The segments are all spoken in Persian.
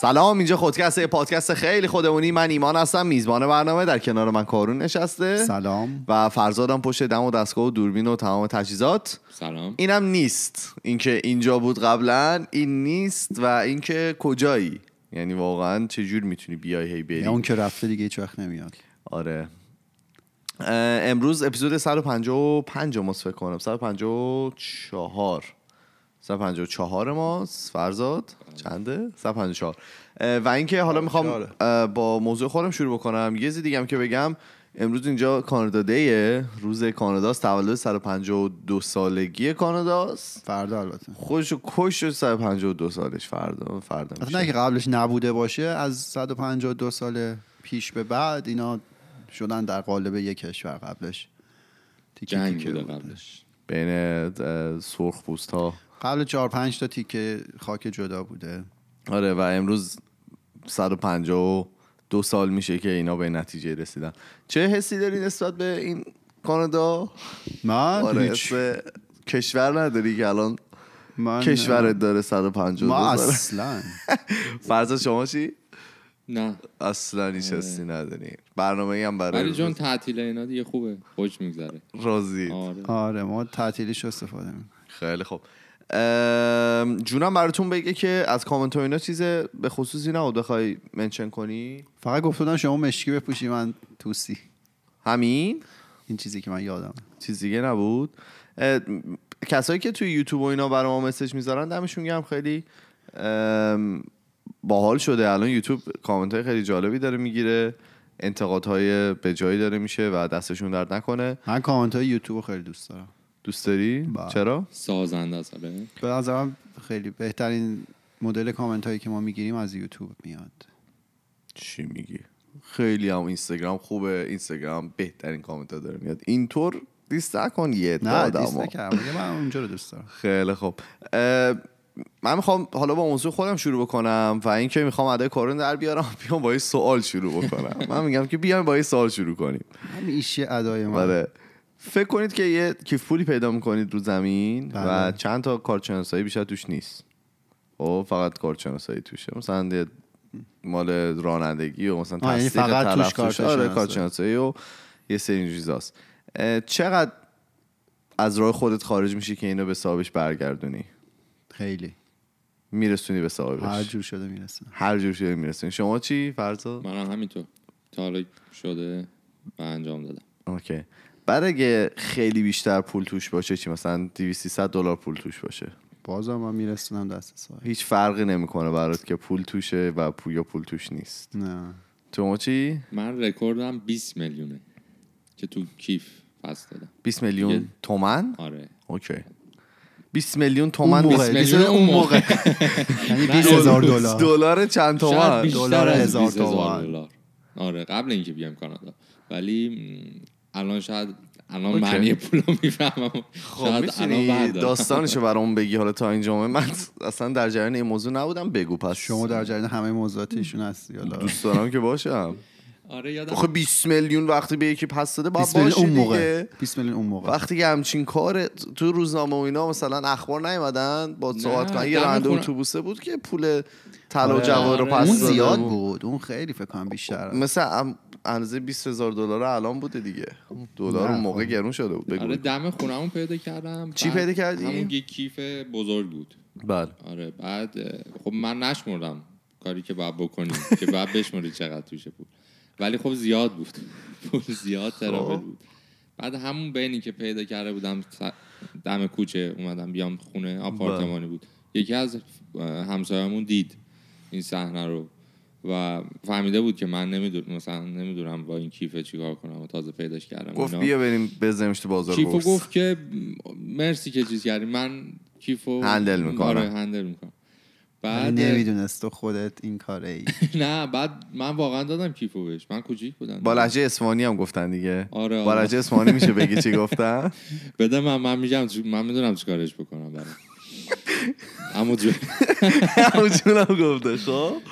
سلام اینجا خودکست پادکست خیلی خودمونی. من ایمان هستم میزبان برنامه در کنار من کارون نشسته. سلام. و فرزادم پشت دم و دستگاه و دوربین و تمام تجهیزات. سلام. اینم نیست. اینکه اینجا بود قبلا این نیست. و اینکه کجایی؟ یعنی واقعا چجور می‌تونی بیای؟ هی بری. اون که رفته دیگه هیچ وقت نمیاد. آره. امروز اپیزود 155 ماست فکر کنم. 154 154 ماست. فرزاد چنده؟ 154 اه، و اینکه حالا می‌خوام با موضوع خودم شروع بکنم. یه چیز دیگه هم که بگم امروز اینجا کانادا دیه روز کاناداست. تولد 152 سالگی کاناداست. فردا البته. خودشو کش شد 152 سالش. فردا فردا البته میشه. نه که قبلش نبوده باشه. از 152 سال پیش به بعد اینا شدن در قالب یک کشور قبلش. تیکه جنگ تیکه بوده. قبلش. بین سرخ پوست ها قبل چهار پنج تا تیکه خاک جدا بوده. آره و امروز 152 سال میشه که اینا به نتیجه رسیدن. چه حسی داری نسبت به این کانادا؟ من آره کشور نداری که الان من کشورت داره 152 ما اصلا. فرض شما چی؟ نه. اصلا هیچ حسی نداری. برنامه هم برای ولی جون تعطیل اینا دیگه خوبه. خوش میگذره. راضی. آره. آره ما تعطیلیش استفاده می‌کنیم. خیلی خوب. جونم براتون بگه که از کامنت و اینا چیز به خصوصی نبود بخوای منشن کنی. فقط گفتم شما مشکی بپوشی من توسی. همین؟ این چیزی که من یادم. چیز دیگه نبود. کسایی که توی یوتیوب و اینا برای ما مسج می‌ذارن دمشون گرم خیلی باحال شده. الان یوتیوب کامنت های خیلی جالبی داره می‌گیره انتقادهای به جایی داره میشه و دستشون درد نکنه. من کامنت های یوتیوب رو خیلی دوست دارم. دوست داری؟ بله. چرا؟ سازنده است آره به نظرم خیلی بهترین مدل کامنت هایی که ما می‌گیریم از یوتیوب میاد. چی میگی؟ خیلی هم اینستاگرام خوبه. اینستاگرام بهترین کامنت ها داره میاد. اینطور دیست نکن یه نه میگه من اونجا رو دوست دارم. خیلی خوب. من می‌خوام حالا با موضوع خودم شروع بکنم و اینکه می‌خوام ادای کارون در بیارم بیام با یه سوال شروع بکنم. من میگم که بیایم با یه سوال شروع کنیم. همیشه ادای من. آره فکر کنید که یه کیف پولی پیدا می‌کنید رو زمین و بله. چند تا کارشناسایی بیشتر توش نیست. خب فقط کارشناسایی توشه. مثلا یه مال رانندگی و مثلا یعنی تصدیق فقط طرف توش. آره کارشناسایی. کارشناسایی و یه سری چیزاست چقدر از راه خودت خارج میشی که اینو به صاحبش برگردونی؟ خیلی. میرسونی به صاحبش. هر جور شده می‌رسه هر جور شده میرسونی. شما چی فرضا منم همینطور. تا حالا شده و انجام دادم. اوکی. بعد اگه خیلی بیشتر پول توش باشه چی؟ مثلا 200 300 دلار پول توش باشه. بازم من میرسونم دست صاحب هیچ فرقی نمی‌کنه برات که پول توشه و پول یا پول توش نیست. نه. تو چی؟ من رکوردم 20 میلیونه که تو کیف پس دادم. 20 میلیون یه- تومن؟ آره. okay. 20 میلیون تومن اون 20 موقع میلیون اون موقع. یعنی 20 هزار دلار دلار. چند تومن؟ دلار هزار 20 هزار تومن. دلار. آره قبل اینکه بیام کانادا. ولی الان شاید الان okay. معنی پول رو می‌فهمم. خب الان. داستانشو برامون بگی. حالا تا این جمعه من اصلا در جریان این موضوع نبودم. بگو پس. شما در جریان همه موضوعات ایشون هستی. حالا. دوست دارم که باشم. آره یادم آخه 20 میلیون وقتی به یکی پس داده باید 20 میلیون باشی اون موقع. دیگه. 20 میلیون اون موقع. وقتی که همچین کار تو روزنامه و اینا مثلا اخبار نیومدن با صحبت کنن. یه راننده اتوبوسه بود که پول طلا و آره. جواهر رو آره. پس اون زیاد بود. اون خیلی فکر کنم بیشتر مثل ام- اندازه 20 هزار دلار الان بوده دیگه دلار اون موقع خب. گرون شده بود بگو آره دم خونمون پیدا کردم چی بعد پیدا کردی؟ همون یه کیف بزرگ بود بله آره بعد خب من نشمردم کاری که باید بکنیم که باید بشمری چقدر توشه بود ولی خب زیاد بود پول زیاد ترابل خب. بود بعد همون بینی که پیدا کرده بودم دم کوچه اومدم بیام خونه آپارتمانی بود یکی از اه، همسایه‌مون دید این صحنه رو. و فهمیده بود که من نمی‌دونم مثلا نمی‌دونم با این کیف چیکار کنم و تازه پیداش کردم گفت. بیا بریم بزنیمش تو بازار کیفو بورس. گفت که مرسی که چیز کردی. من کیفو هندل می‌کنم. آره هندل می‌کنم. بعد نمی‌دونست تو خودت این کاره ای. نه بعد من واقعا دادم کیفو بهش. من کوچیک بودم. با لحجه اصفهانی هم گفتن دیگه. آره با آره. لحجه اصفهانی میشه بگی چی گفتن؟ بده من من میگم من می‌دونم چیکارش بکنم برای اما جو همونجون هم گفته خب؟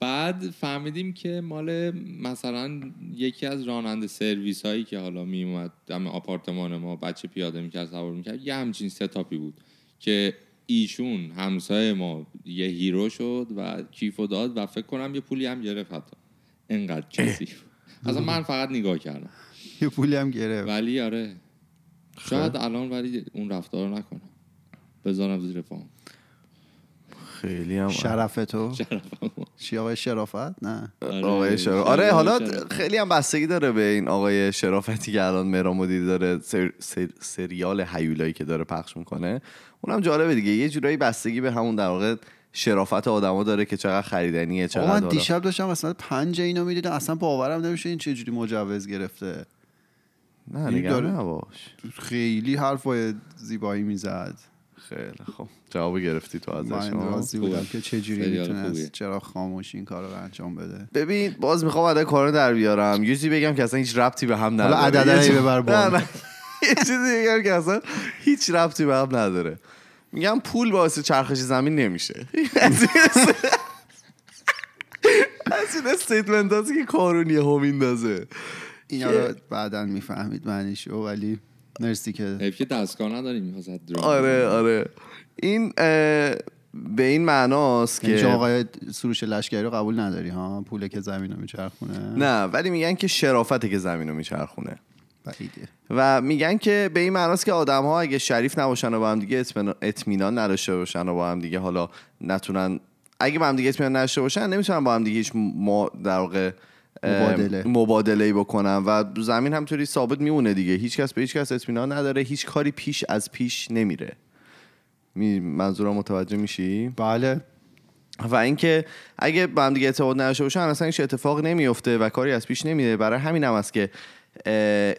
بعد فهمیدیم که مال مثلا یکی از راننده سرویس هایی که حالا می اومد دم آپارتمان ما بچه پیاده می‌کرد سوار می‌کرد یه همچین setup ی بود که ایشون همسایه ما یه hero شد و کیفو داد و فکر کنم یه پولی هم گرفت حتی. انقدر کثیف. اصلا من فقط نگاه کردم. یه پولی هم گرفت. ولی آره. شاید الان ولی اون رفتار رو نکنم بذارم زیر پام خیلی هم شرف تو؟ شرفم. چی آقای شرافت؟ نه. آقای شرافت. آره حالا. خیلی هم بستگی داره به این آقای شرافتی که الان مرامودی داره سر، سر، سریال هیولایی که داره پخش می‌کنه. اونم جالبه دیگه. یه جورایی بستگی به همون در واقع شرافت آدما داره که چقدر خریدنیه چقدر من دیشب داشتم قسمت پنج اینو می‌دیدم. اصلا باورم نمیشه این چه جوری مجوز گرفته. نه این نگران نباش. خیلی حرفای زیبایی می‌زد. خیلی خب جواب گرفتی تو ازش من؟ راضی. بودم که چه جوری. می‌تونست چرا خاموش این کار رو انجام بده ببین باز می‌خوام عدد کارو در بیارم یه چیزی بگم که اصلا هیچ ربطی به هم نداره حالا چیز- ببر نه. یه چیزی بگم که اصلا هیچ ربطی به هم نداره میگم پول باعث چرخش زمین نمیشه از این استیتمنت هاست که کارون یه هم میندازه اینا رو بعدا می‌فهمید معنیشو ولی مرسی که حیف که دستگاه نداریم آره آره. این به این معناست یعنی که شما آقای سروش لشکری رو قبول نداری ها؟ پوله که زمین رو میچرخونه. نه ولی میگن که شرافته که زمین رو میچرخونه و میگن که به این معناست که آدم ها اگه شریف نباشن و با هم دیگه اطمینان- اطمینان نداشته باشن و با هم دیگه حالا نتونن اگه با هم دیگه اطمینان نداشته باشن نمی‌تونن با هم دیگه هیچ ما در واقع مبادله. مبادله بکنن و زمین همطوری ثابت میمونه دیگه. هیچ کس به هیچ کس اطمینان نداره هیچ کاری پیش از پیش نمیره. می منظورم متوجه میشی؟ بله. و اینکه اگه با هم دیگه اعتماد نداشته باشن اصلا هیچ اتفاق نمیفته و کاری از پیش نمیره. برای همین هم است که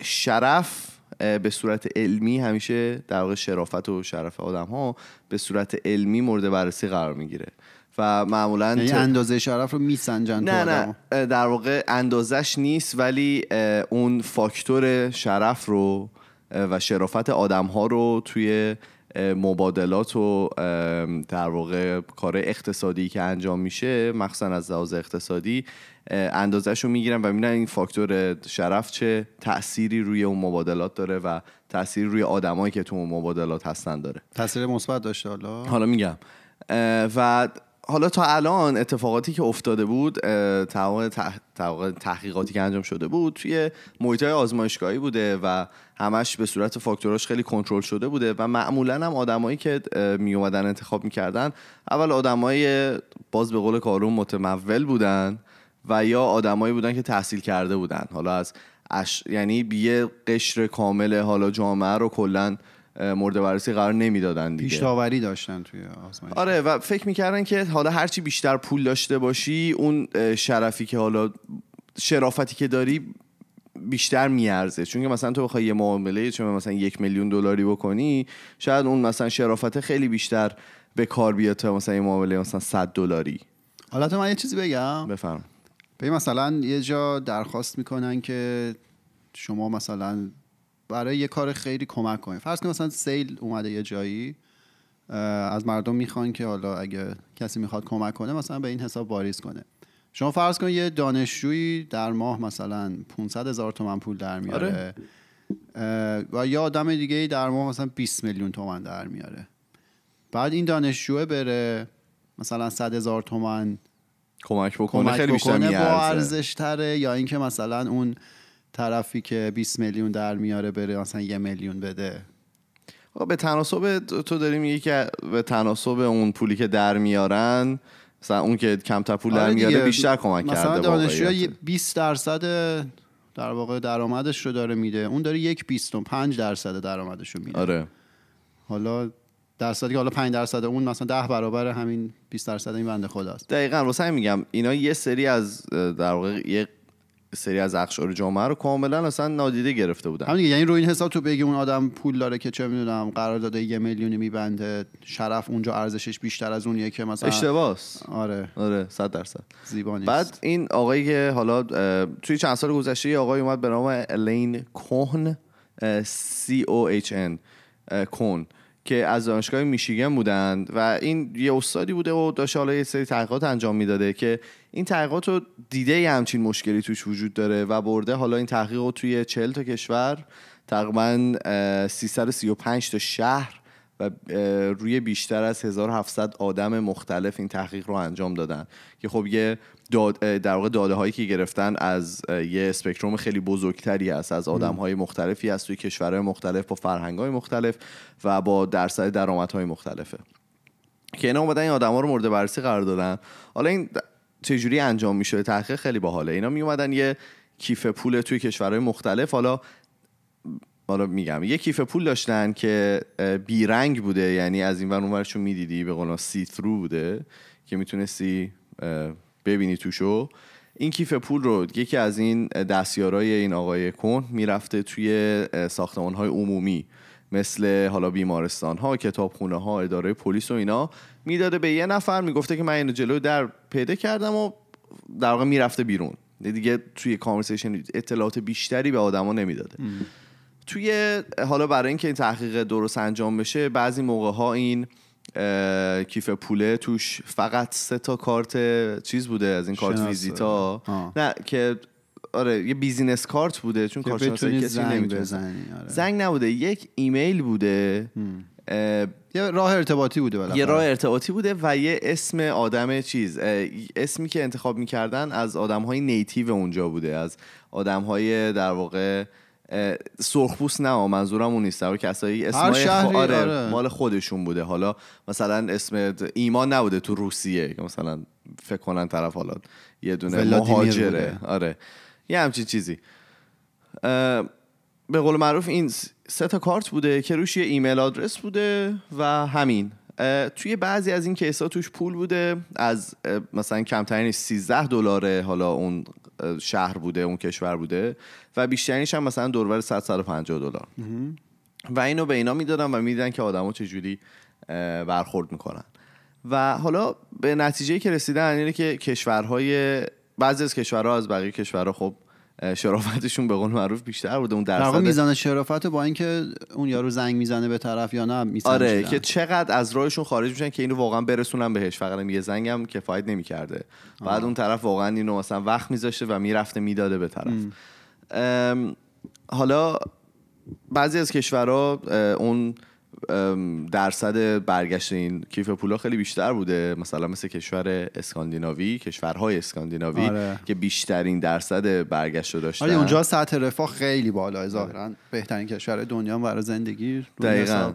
شرف به صورت علمی همیشه در واقع شرافت و شرف آدم ها به صورت علمی مورد بررسی قرار می‌گیره. و معمولا یعنی اندازه شرف رو میسنجن نه. نه. در واقع اندازش نیست ولی اون فاکتور شرف رو و شرافت آدم ها رو توی مبادلات و در واقع کار اقتصادی که انجام میشه مخصوصا از لحاظ اقتصادی اندازش رو می‌گیرن و می‌بینن این فاکتور شرف چه تأثیری روی اون مبادلات داره و تأثیری روی آدمایی که تو اون مبادلات هستن داره. تاثیر مثبت داشته حالا؟ حالا میگم. و حالا تا الان اتفاقاتی که افتاده بود تمام تح- تحقیقاتی که انجام شده بود توی محیط آزمایشگاهی بوده و همش به صورت فاکتوراش خیلی کنترل شده بوده و معمولا هم آدمایی که می اومدن انتخاب می‌کردن اول آدمای باز به قول کارون متمول بودن و یا آدمایی بودن که تحصیل کرده بودن. حالا از اش... یعنی یه قشر کامل حالا جامعه رو کلا مورد بررسی قرار نمی‌دادن دیگه. پیشتاوری داشتن توی آزمایش آره و فکر می‌کردن که حالا هرچی بیشتر پول داشته باشی اون شرفی که حالا شرافتی که داری بیشتر میارزه. چون که مثلا تو بخوای یه معامله چون مثلا یک میلیون دلاری بکنی شاید اون مثلا شرافت خیلی بیشتر به کار بیاد تا مثلا یه معامله مثلا 100 دلاری. حالا تو من یه چیزی بگم. بفهم ببین مثلا یه جا درخواست می‌کنن که شما مثلا برای یه کار خیلی کمک کنید فرض کن مثلا سیل اومده یه جایی از مردم می‌خوان که حالا اگه کسی می‌خواد کمک کنه مثلا به این حساب واریز کنه. شما فرض کن یه دانشجویی در ماه مثلا 500 هزار تومن پول در میاره. آره. و یه آدم دیگه در ماه مثلا 20 میلیون تومن در میاره. بعد این دانشجوه بره مثلا 100 هزار تومن کمک بکنه کمک خیلی بیشتر بکنه با میارزه. ارزش تره یا اینکه مثلا اون طرفی که 20 میلیون در میاره بره مثلا یه میلیون بده آقا به تناسب تو داری میگی که به تناسب اون پولی که در میارن مثلا اون که کمتر پول در آره میاره. بیشتر کمک مثلا کرده دانشجو واقعیت. یه 20 درصد در واقع درآمدش رو داره میده اون داره یک بیستم پنج درصد درآمدش رو میده آره حالا درصدی که حالا 5 درصد اون مثلا 10 برابر همین 20 درصد این بنده خداست دقیقا واسه میگم اینا یه سری از در واقع یه سری از اقشار جامعه رو کاملا اصلا نادیده گرفته بودن. همین یعنی رو این حساب تو بگی اون آدم پول داره که چه می‌دونم قرار داده یه میلیونی میبنده شرف اونجا ارزشش بیشتر از اونیه که مثلا اشتباس. آره. آره صد درصد. زیبا نیست. بعد این آقایی که حالا توی چند سال گذشته یه آقای اومد به نام الین کوهن C O H N کون که از دانشگاه میشیگن بودند و این یه استادی بوده و داشته حالا یه سری تحقیقات انجام می‌داده که این تحقیقات رو دیده یه همچین مشکلی توش وجود داره و برده حالا این تحقیق رو توی 40 تا کشور تقریبا اه، 335 تا شهر و روی بیشتر از 1700 آدم مختلف این تحقیق رو انجام دادن. که خب یه داد در واقع داده هایی که گرفتن از یه اسپکتروم خیلی بزرگتری هست. از آدم های مختلفی هست توی کشورهای مختلف با فرهنگ های مختلف و با درصد درآمدهای مختلفه. که اینا اومدن این آدما رو مورد بررسی قرار دادن. حالا این چجوری انجام میشه تحقیق خیلی باحاله. اینا می اومدن یه کیف پول توی کشورهای مختلف. حالا حالا میگم یه کیف پول داشتن که بیرنگ بوده. یعنی از این ور اونورشون می‌دیدی به قول سی ثرو بوده که می‌تونستی ببینی توشو این کیف پول رو یکی از این دستیارای این آقای کن می‌رفته توی ساختمان های عمومی. مثل حالا بیمارستان ها کتابخونه ها اداره پلیس و اینا می‌داده به یه نفر می‌گفته که من اینو جلو در پیدا کردم و در واقع می‌رفته بیرون. دیگه توی conversation اطلاعات بیشتری به آدما نمی‌داده. توی حالا برای اینکه این تحقیق درست انجام بشه بعضی موقع ها این کیف پوله توش فقط سه تا کارت چیز بوده از این کارت ویزیتا نه که آره یه business card بوده چون کارت کسی زنگ بزنی آره. زنگ نبوده یک ایمیل بوده یه راه ارتباطی بوده بالاخره. یه راه ارتباطی بوده و یه اسم آدم چیز اسمی که انتخاب می‌کردن از آدم های نیتیو اونجا بوده از آدم های در واقع سرخپوست نه منظورم اون نیست و کسایی اسم آره, آره. مال خودشون بوده. حالا مثلا اسم ایمان نبوده تو روسیه که مثلا فکر کنن طرف حالا یه دونه مهاجره. آره. یه همچین چیزی. به قول معروف این سه تا کارت بوده که روش یه ایمیل آدرس بوده و همین. توی بعضی از این کیسا توش پول بوده. از مثلا کمترین 13 دلاره حالا اون شهر بوده اون کشور بوده و بیشترینش هم مثلا دورور 100 150 دلار. و اینو به اینا می‌دادن و می‌دیدن که آدما چجوری برخورد می‌کنن. و حالا به نتیجه که رسیدن اینه که کشورهای بعضی از کشورها از بقیه کشورها خب شرافتشون به قول معروف بیشتر بوده اون درصد می‌زنه شرافت با اینکه اون یارو زنگ می‌زنه به طرف یا نه می‌زنه آره که چقدر از راهشون خارج میشن که اینو واقعا برسونن بهش. فقط یه زنگم کفایت نمی‌کرده. بعد اون طرف واقعا اینو مثلا وقت میذاشته و می‌رفته می‌داده به طرف. حالا بعضی از کشورها اون درصد برگشت این کیف پولا خیلی بیشتر بوده. مثلا مثل کشور اسکاندیناوی کشورهای اسکاندیناوی آره. که بیشترین درصد برگشت رو داشتن. آره اونجا سطح رفاه خیلی بالا ظاهرا بهترین کشور دنیا برای زندگی دقیقا.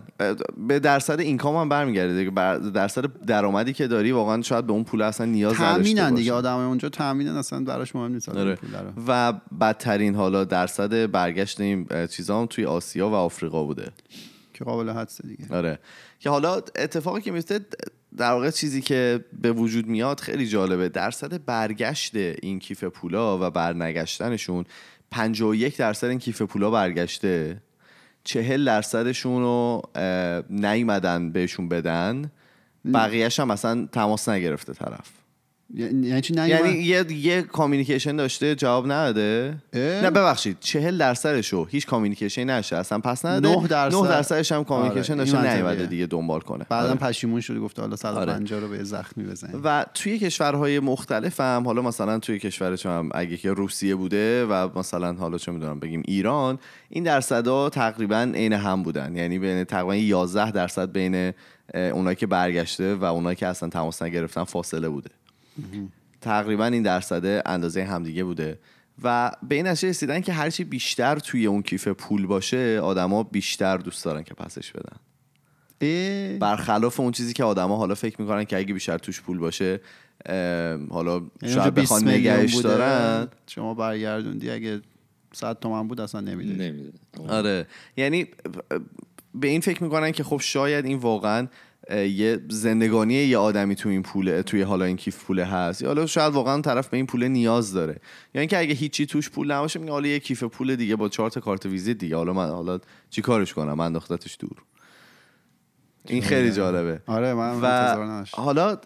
به درصد اینکام هم برمیگرده دیگه. درصد درآمدی که داری واقعا شاید به اون پول اصلا نیاز تامینن دیگه آدم اونجا تامینن اصلا براش مهم نیست آره. و بدترین حالا درصد برگشت این چیزا هم توی آسیا و آفریقا بوده. که قابل حدس دیگه. آره. که حالا اتفاقی که میفته در واقع چیزی که به وجود میاد خیلی جالبه. درصد برگشت این کیف پولا و برنگشتنشون 51 درصد این کیف پولا برگشته. چهل درصدشون رو نیومدن بهشون بدن. بقیهش هم اصلا تماس نگرفته طرف. یعنی چی یعنی یه یه کامیکیشن داشته جواب نداده. نه ببخشید چهل درصدشو هیچ کامیکیشن نشه اصلا پس نداده. 9 درصد. 9 درصدش هم کامیکیشن آره. داشته نیومده دیگه دنبال کنه. بعدم آره. پشیمون شده گفته حالا 150 آره. رو به زخمی بزنه و توی کشورهای مختلف هم حالا مثلا توی کشور هم اگه که روسیه بوده و مثلا حالا چه می‌دونم بگیم ایران این درصدا تقریبا عین هم بودن. یعنی بین تقریبا 11 درصد بین اونایی که برگشته و اونایی که اصلا تماس نگرفتن فاصله بوده. تقریبا این درصده اندازه همدیگه بوده. و به این نتیجه رسیدن که هرچی بیشتر توی اون کیف پول باشه آدما بیشتر دوست دارن که پسش بدن. برخلاف اون چیزی که آدما حالا فکر می‌کنن که اگه بیشتر توش پول باشه حالا یعنی شاید بخوان نگهش دارن. شما برگردوندی اگه 100 تومن بود اصلا نمیده آره. یعنی به این فکر می‌کنن که خب شاید این واقعا یه زندگانی یه آدمی تو این پوله توی حالا این کیف پوله هست. یا حالا شاید واقعا طرف به این پوله نیاز داره. یا یعنی اینکه اگه هیچی توش پول نباشه میگه حالا یه کیف پول دیگه با چهار تا کارت ویزیت دیگه. حالا من حالا چی کارش کنم؟ من انداختتش دور. این خیلی جالبه. آره من و حالا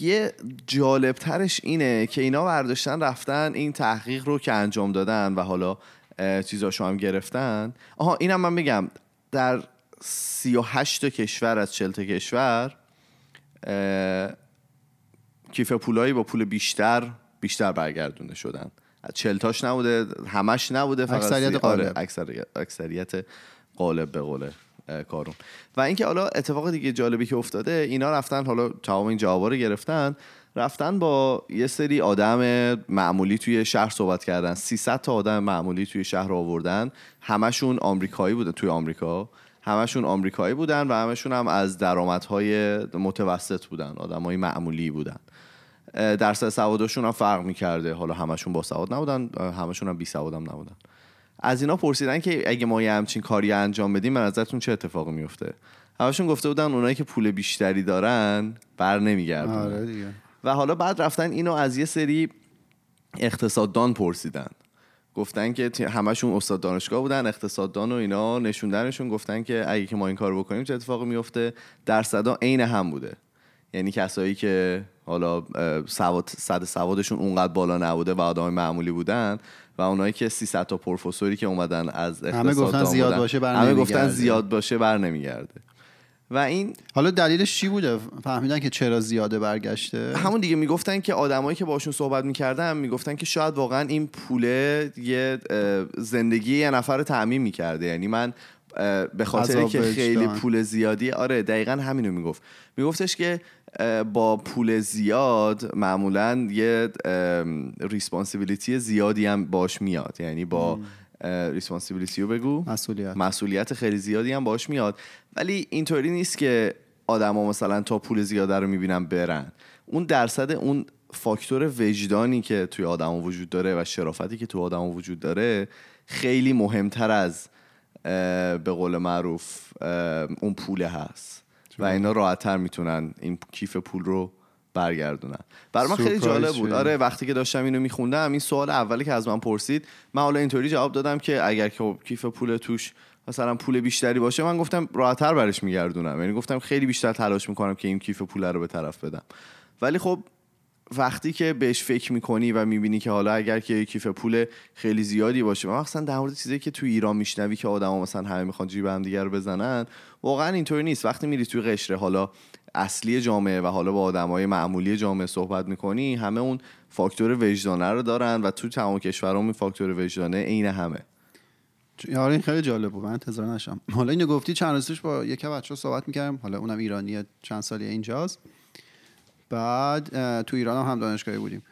یه جالب ترش اینه که اینا برداشتن رفتن این تحقیق رو که انجام دادن و حالا چیزاشو هم گرفتن. آها اینم من میگم در 38 تا کشور از 40 تا کشور کیف پولایی با پول بیشتر بیشتر برگردونده شدن. چل تاش نبوده همش نبوده فقط اکثریت قالب اکثریت, اکثریت قالب به قوله کارون. و اینکه حالا اتفاق دیگه جالبی که افتاده اینا رفتن حالا تمام این جوابا رو گرفتن رفتن با یه سری آدم معمولی توی شهر صحبت کردن. 300 تا آدم معمولی توی شهر رو آوردن. همشون آمریکایی بودن توی آمریکا. همشون آمریکایی بودن و همشون هم از درآمدهای متوسط بودن آدمای معمولی بودن. درصد سوادشون هم فرق می‌کرده. حالا همشون با سواد نبودن همشون هم بی سواد هم نبودن. از اینا پرسیدن که اگه ما یه همچین کاری انجام بدیم به نظرتون چه اتفاقی میفته همشون گفته بودن اونایی که پول بیشتری دارن بر نمیگردن آره و حالا بعد رفتن اینو از یه سری اقتصاددان پرسیدن. گفتن که همشون استاد دانشگاه بودن اقتصاددان و اینا نشوندنشون گفتن که اگه که ما این کار بکنیم چه اتفاقی میفته؟ درصدا عین هم بوده. یعنی کسایی که حالا سواد صد سوادشون اونقدر بالا نبوده و آدمای معمولی بودن و اونایی که 300 تا پروفسوری که اومدن از همه گفتن زیاد باشه بر همه گفتن. زیاد باشه بر نمیگرده. و این حالا دلیلش چی بوده؟ فهمیدن که چرا زیاده برگشته؟ همون دیگه می‌گفتن که آدمایی که باشون صحبت می‌کردن می‌گفتن که شاید واقعا این پوله یه زندگی یه نفر رو تعمین می‌کرده. یعنی من به خاطر که. خیلی پول زیادی آره دقیقا همینو می‌گفت. میگفتش که با پول زیاد معمولا یه responsibility زیادی هم باش میاد. یعنی با responsibility رو بگو. مسئولیت. مسئولیت خیلی زیادی هم باش میاد. ولی اینطوری نیست که آدما مثلا تا پول زیاده رو می‌بینن برن. اون درصد اون فاکتور وجدانی که توی آدما وجود داره و شرافتی که توی آدما وجود داره خیلی مهمتر از به قول معروف اون پوله هست. و اینا راحتتر می‌تونن این کیف پول رو برگردونن. برای من خیلی جالب بود. آره وقتی که داشتم اینو میخوندم این سوال اولی که از من پرسید من حالا اینطوری جواب دادم که اگر که خب کیف پول توش مثلا پول بیشتری باشه من گفتم راحتتر برش میگردونم. یعنی گفتم خیلی بیشتر تلاش می‌کنم که این کیف پول رو به طرف بدم. ولی خب وقتی که بهش فکر می‌کنی و می‌بینی که حالا اگر که کیف پول خیلی زیادی باشه مثلا در مورد چیزی که تو ایران میشنوی که آدما مثلا همه می‌خوان جیب هم دیگه رو بزنن واقعا اینطوری نیست. وقتی میری توی قشر حالا اصلی جامعه و حالا با آدمای معمولی جامعه صحبت می‌کنی همه اون فاکتور وجدانه رو دارن و تو تمام کشورها این فاکتور وجدانه عین همه. آره این خیلی جالب بود من انتظار نشم حالا اینو گفتی چند روز پیش با یک بچه صحبت می‌کردم حالا اونم ایرانی چند سالی اینجاست. بعد تو ایران هم, هم دانشگاهی بودیم.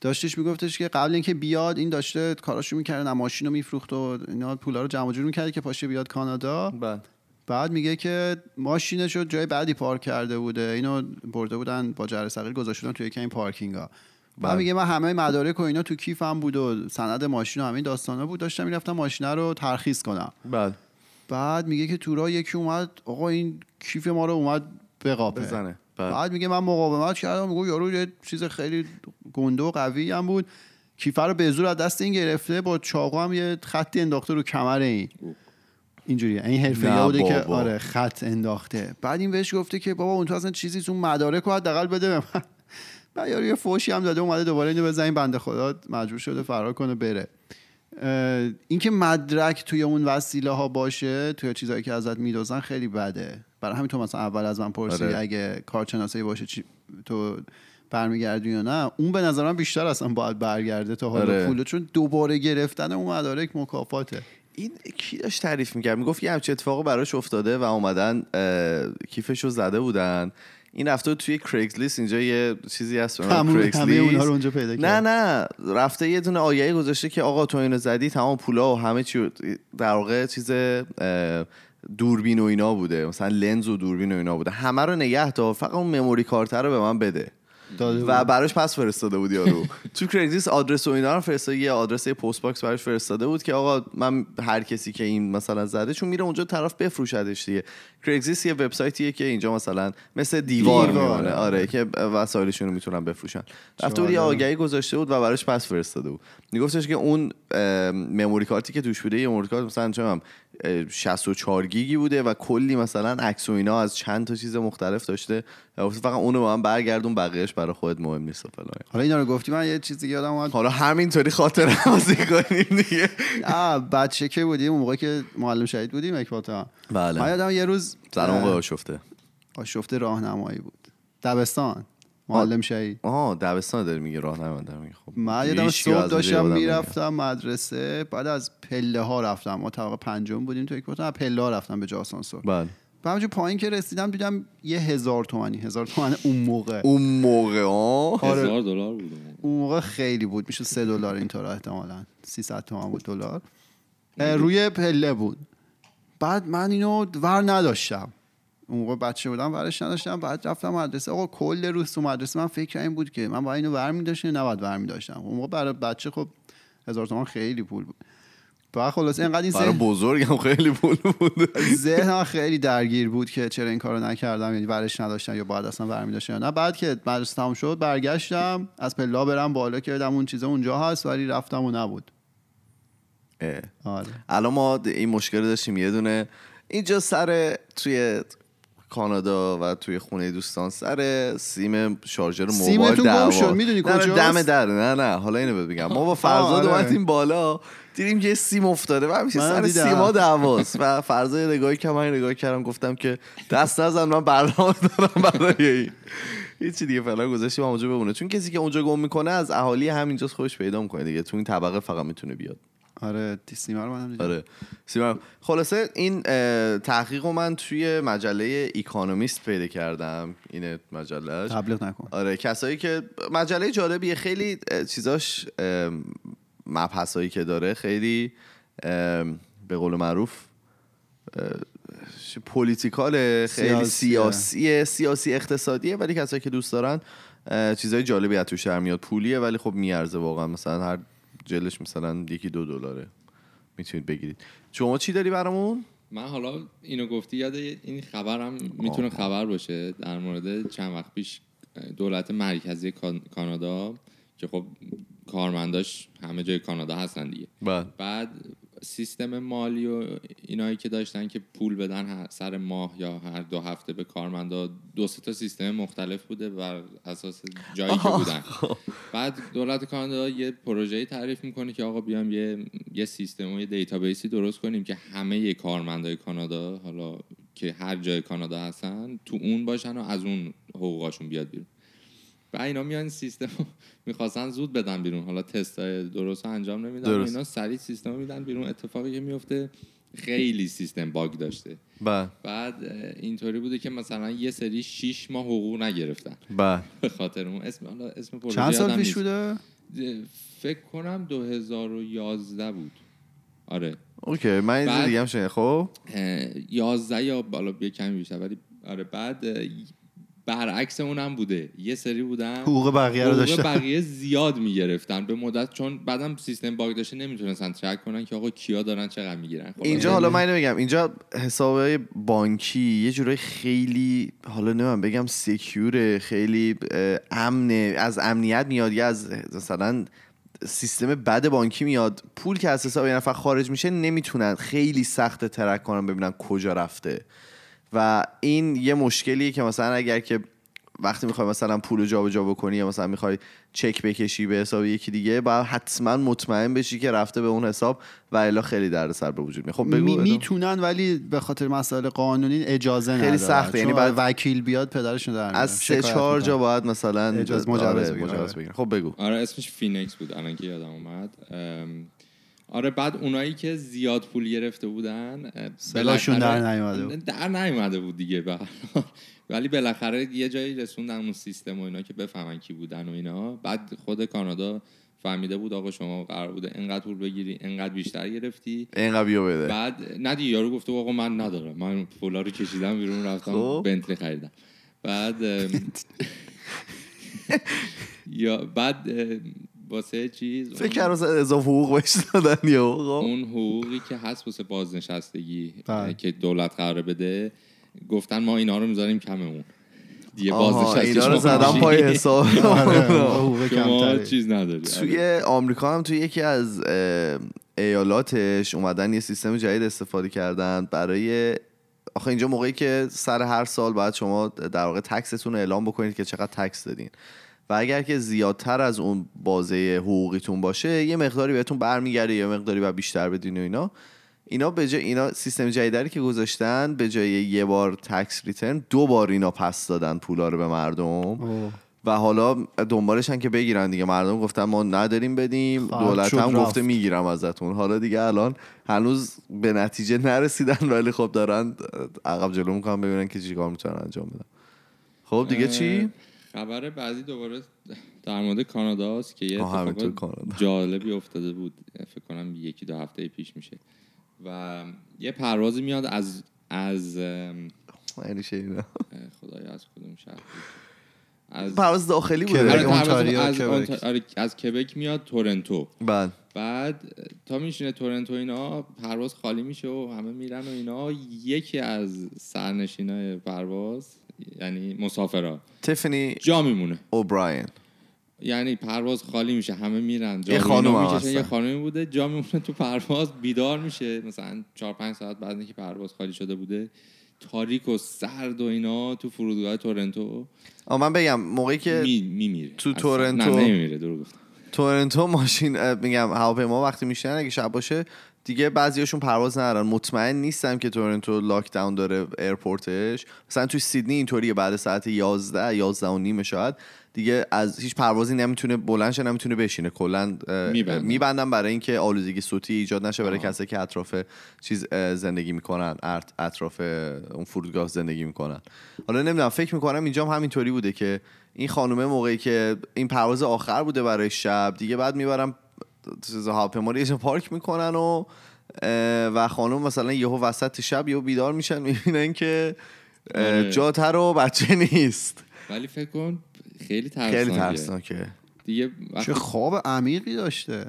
داشتش میگفتش که قبل اینکه بیاد این داشته کاراشو می‌کرد ماشین رو میفروخت و اینا پولا رو جمع جور می‌کرد که پاشه بیاد کانادا. بعد؟ بعد میگه که ماشینش رو جای بعدی پارک کرده بوده. اینو برده بودن با جره صغیر گذاشتن توی یکی این پارکینگ ها بعد. میگه من همه مدارک و اینا تو کیفم بود و سند ماشین و همین داستانا بود. داشتم می‌رفتم ماشین رو ترخیص کنم. بعد؟ بعد میگه که تو راه یکی اومد آقا این کیف ما رو اومد بقاپه. بزنه. بعد؟ بعد میگه من مقاومت کردم. میگه یارو یه چیز خیلی گنده و قوی هم بود. کیفر رو به زور از دست این گرفته با چاقو هم یه خطی انداخته رو کمر این. اینجوریه. این حرفه بوده که. آره خط انداخته. بعد این بهش گفته که بابا اون تو اصلا چیزی تو مدارک رو حداقل بده به من. بعد یارو یه فوشی هم داده اومده دوباره اینو بزنین بنده خدا مجبور شده فرار کنه بره. اینکه مدرک توی اون وسیله ها باشه توی چیزایی که ازت میدوزن خیلی بده. برای همین تو مثلا اول از من پرسیدی آره. اگه کارشناسی باشه چی تو برمیگردی یا نه. اون به نظرم بیشتر اصلا باید برگرده تا حالا آره. پولو چون دوباره گرفتن اون مدارک مکافاته. این کی داشت تعریف می‌کرد؟ می‌گفت یه همچین اتفاقی براش افتاده و اومدن اه، کیفشو زده بودن. این رفته بود توی Craigslist اینجا یه چیزی هست همه. اونها رو اونجا پیدا کرد نه نه رفته یه دونه آگهی گذاشته که آقا تو اینو زدی تمام پولا و همه چی در واقع چیز دوربین و اینا بوده. مثلا لنز و دوربین و اینا بوده. همه رو نگه دار فقط اون memory card رو به من بده. و. براش پس فرستاده بود یارو تو Craigslist آدرس و اینا رو فرستاده یه آدرس post box براش فرستاده بود که آقا من هر کسی که این مثلا زده چون میره اونجا طرف بفروشدش دیگه کریگلیست یه وبسایتیه که اینجا مثلا مثل دیوار. میمونه آره که وسایلشون رو می‌تونن بفروشن رفته بود یه. آگهی گذاشته بود و براش پس فرستاده بود میگفتش که اون مموری کارتی که توش بوده یه مموری کارت مثلا چه 64 گیگی بوده و کلی مثلا عکس و اینا از چند تا چیز مختلف داشته. فقط اونو با من برگردون بقیهش برای خودت مهم نیست فلان. حالا اینا رو گفتی من یه چیزی یادم اومد. حالا همینطوری خاطر بازی کنیم دیگه. آه بچه که بودیم اون موقع که معلم شهید بودیم اکباتا من بله. یادم یه روز سلام آقای آشفته. آشفته راهنمایی بود. دبستان. معلم شهید. آها دبستان داری میگه راه نمیدم میگه خب من یادم صبح داشتم. می‌رفتم مدرسه بعد از پله ها رفتم. ما طبقه پنجم بودیم تو یک بودم پله ها رفتم به جا آسانسور بله همونجور پایین که رسیدم دیدم یه هزار تومنی هزار تومن اون موقع. اون موقع آه. آره. هزار دلار بود. اون موقع خیلی بود. میشه سه دلار اینطور احتمالا. 300 تومن بود دلار. روی پله بود. بعد من اینو ور نداشتم. اون موقع بچه بودم ورش نداشتم. بعد رفتم مدرسه. آقا کل روز تو مدرسه من فکر این بود که من باید اینو ور میداشتم یا نباید ور میداشتم اون موقع برای بچه خب هزار تومن خیلی پول بود. بعد خلاصه اینقدر این برای ذهن بزرگم خیلی پول بود. ذهنم خیلی درگیر بود که چرا این کارو نکردم یعنی ورش نداشتم یا باید اصلا ور می‌داشتم یا نه. بعد که مدرسه تموم شد برگشتم. از پلا برم بالا که اون چیزا اونجا هست ولی رفتم و نبود. آره. الان ما این مشکل داشتیم یه دونه. اینجا سر توی کانادا و توی خونه دوستان سر سیم شارژر موبایل دعوا. شد، می‌دونی کجاست؟ دم در نه نه حالا اینو بگم ما با فرزاد آره. اومدیم بالا دیدیم که یه سیم افتاده و همیشه سر. سیما دعواست و فرزاد یه نگاهی که من نگاه کردم گفتم که دست نزن من برنامه دارم برای این هیچی دیگه فعلا گذاشتیم اونجا بمونه چون کسی که اونجا گم می‌کنه از اهالی همینجاست خودش پیدا می‌کنه دیگه تو این طبقه فقط می‌تونه بیاد آره سیما رو منم آره. سیما خلاصه این تحقیق رو من توی مجله ایکانومیست پیدا کردم این مجلهش. تبلیغ نکن. آره کسایی که مجله جالبیه. خیلی چیزاش مبحثایی که داره خیلی به قول معروف پولیتیکاله خیلی سیاسیه. سیاسی سیاسی اقتصادیه ولی کسایی که دوست دارن چیزای جالبی از توش میاد. پولیه ولی خب میارزه واقعا. مثلا هر جلش مثلا یکی دو دلاره. می‌تونید بگیرید. شما چی داری برامون؟ من حالا اینو گفتی یاد این خبرم می‌تونه خبر باشه در مورد چند وقت پیش دولت مرکزی کان- کانادا که خب کارمنداش همه جای کانادا هستن دیگه. بله. بعد سیستم مالی و اینایی که داشتن که پول بدن سر ماه یا هر دو هفته به کارمندا دو سه تا سیستم مختلف بوده بر اساس جایی که بودن. بعد دولت کانادا یه پروژه‌ای تعریف می‌کنه که آقا بیام یه یه سیستم و یه دیتابیسی درست کنیم که همه کارمندای کانادا حالا که هر جای کانادا هستن تو اون باشن و از اون حقوقاشون بیاد بیرون. و اینا میان سیستم می‌خواستن زود بدن بیرون. حالا تست درست انجام نمیدن درست. اینا سریع سیستم میدن بیرون. اتفاقی که میفته خیلی سیستم bug داشته. بله. بعد اینطوری بوده که مثلا یه سری 6 ماه حقوق نگرفتن. بله. به خاطر اون اسم حالا اسم پروژه چند سال پیش. بوده؟ فکر کنم 2011 بود. آره. اوکی من این دیگه هم. خب؟ اه، 11 یا بالا یه کمی بیشتر ولی آره بعد برعکس اونم بوده. یه سری بودن حقوق بقیه رو داشتن. بقیه زیاد می‌گرفتن. به مدت چون بعدم سیستم باگ داشته نمی‌تونستن ترک کنن که آقا کیا دارن چقدر می‌گیرن. خب اینجا حالا من اینو بگم. اینجا حساب بانکی یه جورای خیلی حالا نمی‌دونم بگم سکیوره خیلی امنه از امنیت میاد یا از مثلا سیستم بد بانکی میاد. پول که از حساب یه نفر خارج میشه نمی‌تونن خیلی سخت ترک کنن ببینن کجا رفته. و این یه مشکلیه که مثلا اگر که وقتی می‌خوای مثلا پول رو جابجا بکنی یا مثلا می‌خوای چک بکشی به حساب یکی دیگه باید حتما مطمئن بشی که رفته به اون حساب و الا خیلی دردسر به وجود میاد. خب بگو می-. می‌تونن ولی به خاطر مسائل قانونی اجازه خیلی سخته، یعنی باید- وکیل بیاد پدرشون در از سه چهار جا باید مثلا اجازه- مجوز آره، بگیرن. مجوز بگیرن. خب بگو. آره اسمش Phoenix بود. الان که یادم اومد. آره بعد اونایی که زیاد پول گرفته بودن بالاخره- در نیومده بود. در نیومده بود دیگه حال. ولی بالاخره یه جایی رسوندن اون سیستم و اینا که بفهمن کی بودن و اینا بعد خود کانادا فهمیده بود آقا شما قرار بوده انقدر پول بگیری انقدر بیشتر گرفتی اینقدر بیا بده بعد نه دیگه یارو گفته آقا من ندارم من پولا رو کشیدم بیرون رفتم خب. بنتلی خریدم بعد یا بعد واسه چیز فکر اون- کردم مثلا اضافه حقوق بهش دادن یا اون حقوقی که هست واسه بازنشستگی بله. که دولت قرار بده. گفتن ما اینا رو می‌ذاریم کممون. دیگه آها بازنشسته اینا رو زدم. پای حساب. آره، شما. چیز نداری. توی آمریکا هم توی یکی از ایالاتش اومدن یه سیستم جدید استفاده کردن برای آخه اینجا موقعی که سر هر سال باید شما در واقع تکستون رو اعلام بکنید که چقدر تکس دادین. و اگر که زیادتر از اون بازه حقوقیتون باشه یه مقداری بهتون برمیگرده یه مقداری و بیشتر بدین و اینا. اینا به جای اینا سیستم جدیدی که گذاشتن به جای یه بار تکس ریترن دو بار اینا پس دادن پولا رو به مردم. اوه. و حالا دنبالشن که بگیرن دیگه. مردم گفتن ما نداریم بدیم دولت هم رفت. گفته می‌گیرم ازتون. حالا دیگه الان هنوز به نتیجه نرسیدن ولی خب دارن عقب جلو می‌کنن ببینن که چیکار می‌تونن انجام بدن. خب دیگه چی؟ خبر بعدی دوباره در مورد کانادا است که یه اتفاق. جالبی افتاده بود فکر کنم یکی دو هفته پیش میشه و یه پروازی میاد از از یعنی. خدایا از کدوم شهر بود؟ از پرواز داخلی. بوده آره، اونتاریو، از, کبک. آره، از کبک میاد تورنتو بله بعد تا میشینه تورنتو اینا پرواز خالی میشه و همه میرن و اینا یکی از سرنشینای پرواز یعنی مسافرا. تیفنی جا میمونه. اوبراین یعنی پرواز خالی میشه همه میرن. جا یه. هستن. یه خانومی بوده جا میمونه تو پرواز بیدار میشه. مثلا 4 5 ساعت بعد اینکه پرواز خالی شده بوده تاریک و سرد و اینا تو فرودگاه تورنتو. آه من بگم موقعی که می میمیره. تو. تورنتو- نه نمیمیره درو گفتم. تورنتو ماشین میگم هواپیما وقتی میشنن اگه شب باشه دیگه بعضیاشون پرواز ندارن. مطمئن نیستم که تورنتو lockdown داره airport ش مثلا تو سیدنی اینطوریه بعد ساعت 11 11 و نیم شاید. دیگه از هیچ پروازی نمی‌تونه بلند شه نمی‌تونه بشینه. کلا می‌بندن. میبندن برای اینکه آلودگی صوتی ایجاد نشه برای کسایی که اطراف چیز زندگی می‌کنن اطراف اون فرودگاه زندگی می‌کنن. حالا نمی‌دونم فکر می‌کنم اینجا هم همینطوری بوده که این خانومه موقعی که این پرواز آخر بوده برای شب دیگه بعد می‌برم چیز هواپیما رو یه پارک می‌کنن و و خانم مثلا یهو وسط شب یهو بیدار میشن می‌بینن که آره. جاتر و بچه نیست ولی فکر کن خیلی ترسناکه خیلی ترسناکه دیگه وقتی- چه خواب عمیقی داشته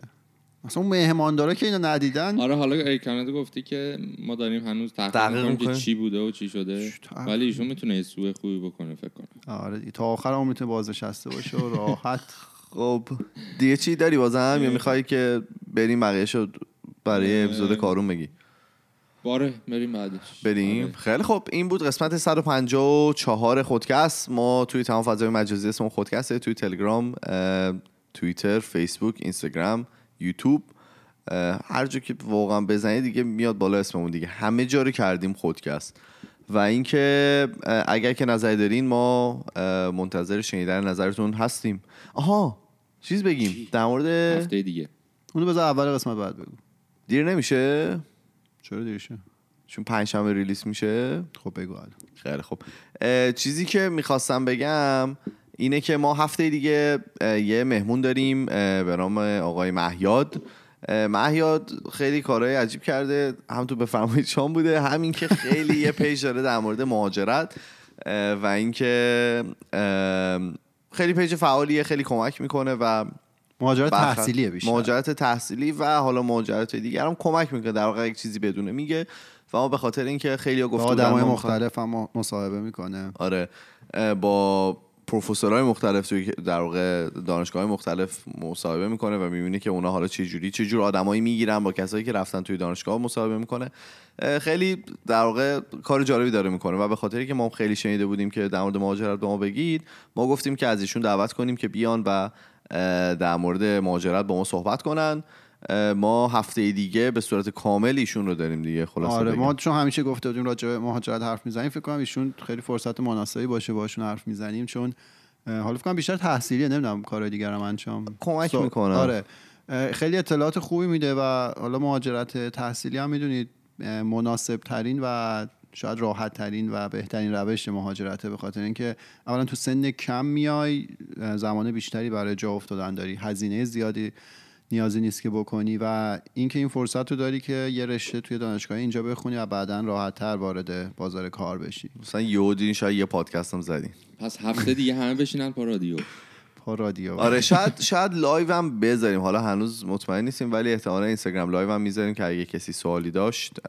اصلا اون مهماندارا که اینو ندیدن آره حالا ای کانادا گفتی که ما داریم هنوز تحقیق می‌کنیم که. چی بوده و چی شده. ولی ایشون می‌تونه یه سوء خوبی بکنه فکر کنم آره. تا آخر هم می‌تونه بازنشسته باشه و راحت خب دیگه چی داری بازم یا می‌خوای که بریم بقیه شد برای. اپیزود کارون بگی؟ باره بریم بعدش. بریم؟ آره. خیلی خب این بود قسمت 154 خودکست. ما توی تمام فضای مجازی اسمون خودکسته توی تلگرام توییتر فیسبوک اینستاگرام یوتیوب. هر جا که واقعا بزنید دیگه میاد بالا اسممون دیگه. همه جا رو کردیم خودکست. و اینکه اگر که نظری دارین ما منتظر شنیدن نظرتون هستیم. آها چیز بگیم در مورد هفته دیگه. اونو بذار اول قسمت بعد بگو. دیر نمیشه؟ چرا دیرشه؟ چون پنجشنبه ریلیس میشه؟ خب بگو الان. خیلی خوب. اه، چیزی که می‌خواستم بگم اینه که ما هفته دیگه یه مهمون داریم به نام آقای مهیاد. مهیاد خیلی کارهای عجیب کرده. هم تو بفرمایید شام بوده همین که خیلی یه page داره در مورد مهاجرت. و اینکه خیلی page فعالیه خیلی کمک می‌کنه و مهاجرت تحصیلیه بیشتر. مهاجرت تحصیلی و حالا مهاجرت دیگر هم کمک می‌کنه در واقع یک چیزی بدونه. میگه و ما به خاطر اینکه خیلی گفته آدمای مختلف هم مصاحبه می‌کنه. آره. با پروفسورهای مختلف توی در واقع دانشگاه مختلف مصاحبه می‌کنه و می‌بینه که اونا حالا چه جوری چه جور آدمایی می‌گیرن با کسایی که رفتن توی دانشگاه مصاحبه می‌کنه. خیلی در واقع کار جالبی داره می‌کنه و به خاطری که ما خیلی شنیده بودیم که در مورد مهاجرت به ما بگید ما گفتیم که از ایشون دعوت کنیم که بیان و در مورد مهاجرت با ما صحبت کنن. ما هفته دیگه به صورت کامل ایشون رو داریم دیگه خلاصه آره. ما چون همیشه گفته بودیم راجع به مهاجرت حرف می‌زنیم فکر کنم ایشون خیلی فرصت مناسبی باشه باشون حرف می‌زنیم چون حالا فکر کنم بیشتر تحصیلیه نمی‌دونم کارهای دیگر هم انجام کمک سو- می‌کنه. آره خیلی اطلاعات خوبی میده و حالا مهاجرت تحصیلی هم می‌دونید مناسب ترین و شاید راحت ترین و بهترین روش مهاجرته به خاطر اینکه اولا تو سن کم میای زمان بیشتری برای جا افتادن داری هزینه زیادی نیازی نیست که بکنی و اینکه این فرصت رو داری که یه رشته توی دانشگاه اینجا بخونی و بعدا راحت تر وارد بازار کار بشی. مثلا یه دین شاید یه پادکست هم زدیم. پس هفته دیگه همه بشینن پا رادیو. پا رادیو. آره شاید شاید live هم بذاریم. حالا هنوز مطمئن نیستیم ولی احتمالا Instagram live هم می‌ذاریم که اگه کسی سوالی داشت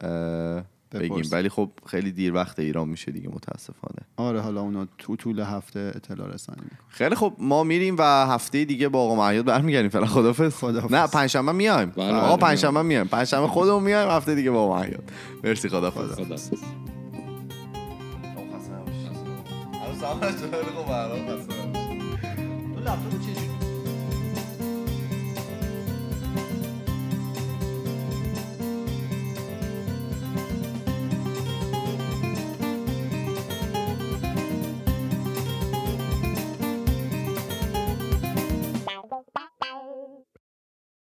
بگیم. ولی خب خیلی دیر وقت ایران میشه دیگه متاسفانه. آره حالا اونا تو طول هفته اطلاع رسانی. خیلی خب ما میریم و هفته دیگه با آقا مهیاد برمیگردیم. فعلا خدافظ خداحافظ. نه پنجشنبه میایم. بله، آقا بله، پنجشنبه میایم. پنجشنبه خودمون میایم هفته دیگه با مهیاد. مرسی خدافظ خدا خب،